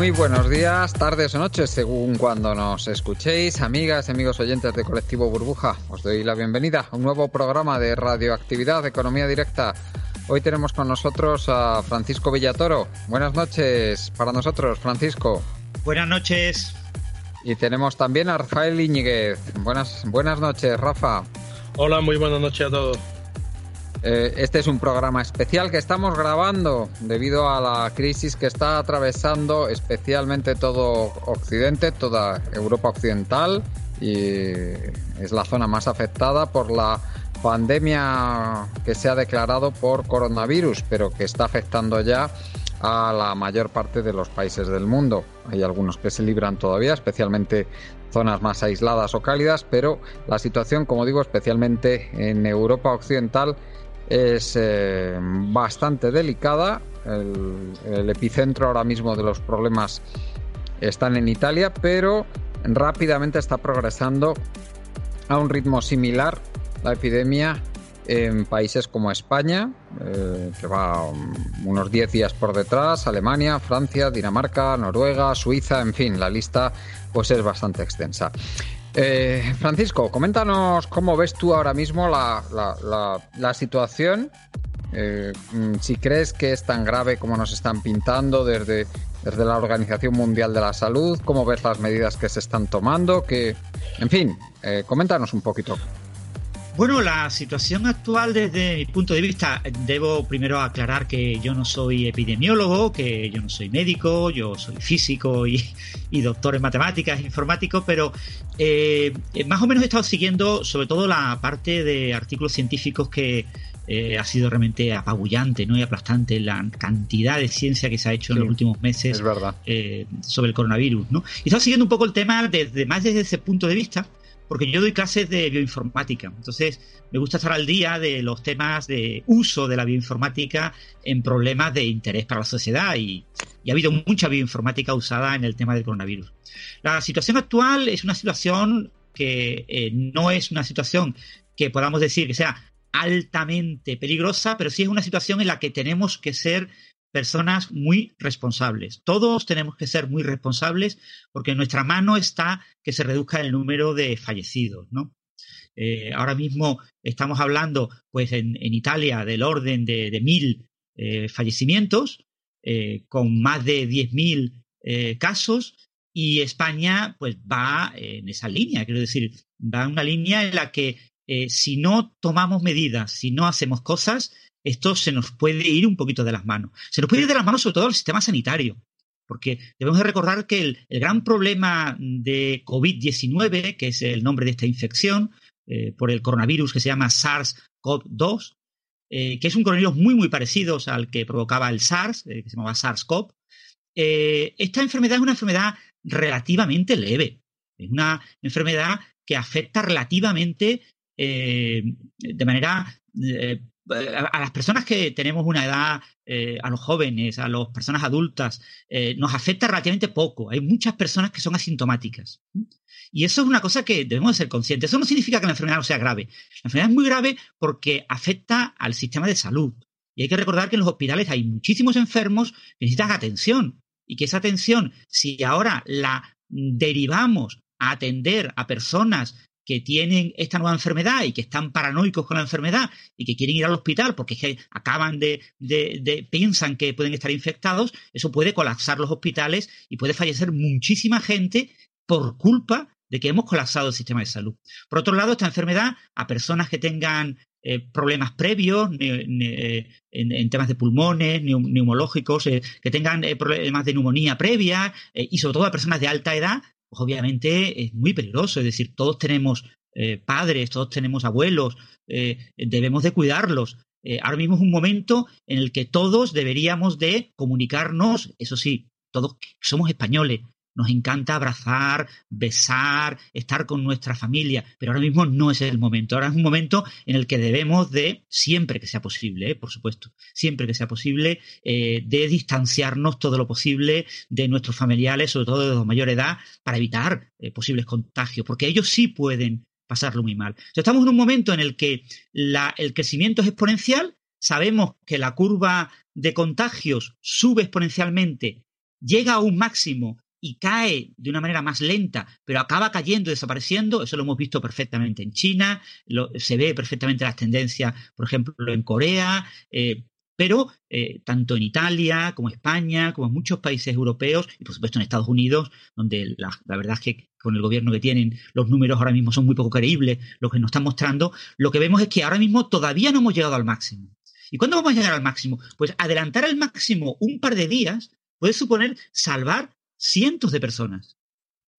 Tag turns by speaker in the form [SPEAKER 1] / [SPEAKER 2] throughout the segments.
[SPEAKER 1] Muy buenos días, tardes o noches, según cuando nos escuchéis, amigas y amigos oyentes de Colectivo Burbuja. Os doy la bienvenida a un nuevo programa de radioactividad, economía directa. Hoy tenemos con nosotros a Francisco Villatoro. Buenas noches para nosotros, Francisco.
[SPEAKER 2] Buenas noches.
[SPEAKER 1] Y tenemos también a Rafael Iñiguez. Buenas, buenas noches, Rafa.
[SPEAKER 3] Hola, muy buenas noches a todos.
[SPEAKER 1] Eh, este es un programa especial que estamos grabando debido a la crisis que está atravesando especialmente todo Occidente, toda Europa Occidental y es la zona más afectada por la pandemia que se ha declarado por coronavirus, pero que está afectando ya a la mayor parte de los países del mundo. Hay algunos que se libran todavía, especialmente zonas más aisladas o cálidas, pero la situación, como digo, especialmente en Europa Occidental, es eh, bastante delicada. El, epicentro ahora mismo de los problemas están en Italia, pero rápidamente está progresando a un ritmo similar la epidemia en países como España, eh, que va unos 10 días por detrás, Alemania, Francia, Dinamarca, Noruega, Suiza, en fin, la lista pues es bastante extensa. Eh, Francisco, coméntanos cómo ves tú ahora mismo la, la, la, la situación. Eh, si crees que es tan grave como nos están pintando desde, desde la Organización Mundial de la Salud, cómo ves las medidas que se están tomando, que, en fin, eh, coméntanos un poquito.
[SPEAKER 2] Bueno, la situación actual desde mi punto de vista, debo primero aclarar que yo no soy epidemiólogo, que yo no soy médico, yo soy físico y, y doctor en matemáticas, informático, pero eh, más o menos he estado siguiendo sobre todo la parte de artículos científicos que eh, ha sido realmente apabullante ¿no? y aplastante la cantidad de ciencia que se ha hecho sí, en los últimos meses. Eh, sobre el coronavirus. ¿no? Y he estado siguiendo un poco el tema desde, más desde ese punto de vista porque yo doy clases de bioinformática. Entonces, me gusta estar al día de los temas de uso de la bioinformática en problemas de interés para la sociedad y, ha habido mucha bioinformática usada en el tema del coronavirus. La situación actual es una situación que eh, no es una situación que podamos decir que sea altamente peligrosa, pero sí es una situación en la que tenemos que ser personas muy responsables. Todos tenemos que ser muy responsables porque en nuestra mano está que se reduzca el número de fallecidos, ¿no? Eh, ahora mismo estamos hablando, pues, en, en Italia del orden de, de mil eh, fallecimientos, eh, con más de 10.000 eh, casos, y España, pues, va en esa línea, quiero decir, va en una línea en la que si no tomamos medidas, si no hacemos cosas, esto se nos puede ir un poquito de las manos. Se nos puede ir de las manos sobre todo al sistema sanitario, porque debemos de recordar que el, gran problema de COVID-19, que es el nombre de esta infección, eh, por el coronavirus que se llama SARS-CoV-2, eh, que es un coronavirus muy, muy parecido al que provocaba el SARS, eh, que se llamaba SARS-CoV. Esta enfermedad es una enfermedad relativamente leve. Es una enfermedad que afecta relativamente de manera eh, a las personas que tenemos una edad, eh, a los jóvenes, a las personas adultas, eh, nos afecta relativamente poco. Hay muchas personas que son asintomáticas. Y eso es una cosa que debemos de ser conscientes. Eso no significa que la enfermedad no sea grave. La enfermedad es muy grave porque afecta al sistema de salud. Y hay que recordar que en los hospitales hay muchísimos enfermos que necesitan atención. Y que esa atención, si ahora la derivamos a atender a personas que tienen esta nueva enfermedad y que están paranoicos con la enfermedad y que quieren ir al hospital porque acaban de, piensan que pueden estar infectados, eso puede colapsar los hospitales y puede fallecer muchísima gente por culpa de que hemos colapsado el sistema de salud. Por otro lado, esta enfermedad a personas que tengan eh, problemas previos en, temas de pulmones, neumológicos, eh, que tengan eh, problemas de neumonía previa y sobre todo a personas de alta edad, pues obviamente es muy peligroso. Es decir, todos tenemos eh, padres, todos tenemos abuelos, eh, debemos de cuidarlos. Eh, ahora mismo es un momento en el que todos deberíamos de comunicarnos, eso sí, todos somos españoles, nos encanta abrazar, besar, estar con nuestra familia, pero ahora mismo no es el momento. Ahora es un momento en el que debemos de, siempre que sea posible, por supuesto, siempre que sea posible, de distanciarnos todo lo posible de nuestros familiares, sobre todo de los mayor edad, para evitar posibles contagios, porque ellos sí pueden pasarlo muy mal. estamos en un momento en el que el crecimiento es exponencial, sabemos que la curva de contagios sube exponencialmente, llega a un máximo y cae de una manera más lenta, pero acaba cayendo desapareciendo, eso lo hemos visto perfectamente en China, se ve perfectamente las tendencias, por ejemplo, en Corea, eh, pero eh, tanto en Italia como España, como en muchos países europeos y por supuesto en Estados Unidos, donde la, verdad es que con el gobierno que tienen los números ahora mismo son muy poco creíbles, lo que nos están mostrando, lo que vemos es que ahora mismo todavía no hemos llegado al máximo. ¿Y cuándo vamos a llegar al máximo? Pues adelantar al máximo un par de días puede suponer salvar cientos de personas.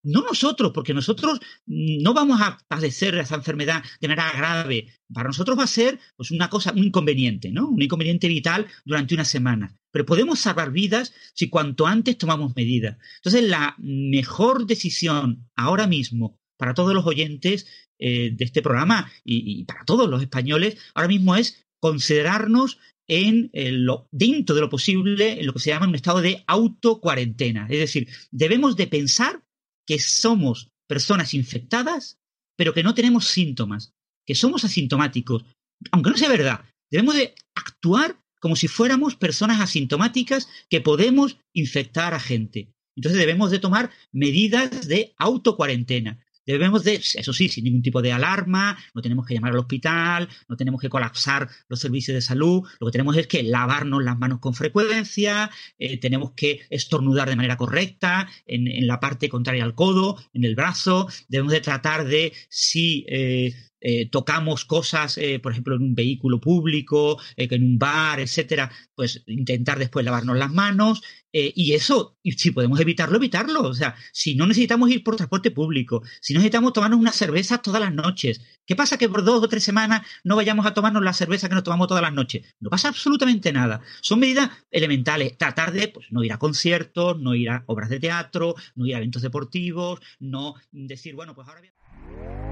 [SPEAKER 2] No nosotros, porque nosotros no vamos a padecer esa enfermedad de manera grave. Para nosotros va a ser pues, una cosa, un inconveniente, ¿no? Un inconveniente vital durante una semana. Pero podemos salvar vidas si cuanto antes tomamos medidas. Entonces, la mejor decisión ahora mismo para todos los oyentes eh, de este programa y, para todos los españoles ahora mismo es considerarnos en lo, dentro de lo posible en lo que se llama un estado de autocuarentena. Es decir, debemos de pensar que somos personas infectadas, pero que no tenemos síntomas, que somos asintomáticos. Aunque no sea verdad, debemos de actuar como si fuéramos personas asintomáticas que podemos infectar a gente. Entonces debemos de tomar medidas de autocuarentena. Debemos de, eso sí, sin ningún tipo de alarma, no tenemos que llamar al hospital, no tenemos que colapsar los servicios de salud, lo que tenemos es que lavarnos las manos con frecuencia, eh, tenemos que estornudar de manera correcta en, la parte contraria al codo, en el brazo, debemos de tratar de si eh, eh, tocamos cosas, eh, por ejemplo, en un vehículo público, eh, en un bar, etcétera, pues intentar después lavarnos las manos. y eso, y si podemos evitarlo, evitarlo. O sea, si no necesitamos ir por transporte público, si no necesitamos tomarnos unas cervezas todas las noches, ¿qué pasa que por dos o tres semanas no vayamos a tomarnos la cerveza que nos tomamos todas las noches? No pasa absolutamente nada. Son medidas elementales. Tratar de pues, no ir a conciertos, no ir a obras de teatro, no ir a eventos deportivos, no decir, bueno, pues ahora...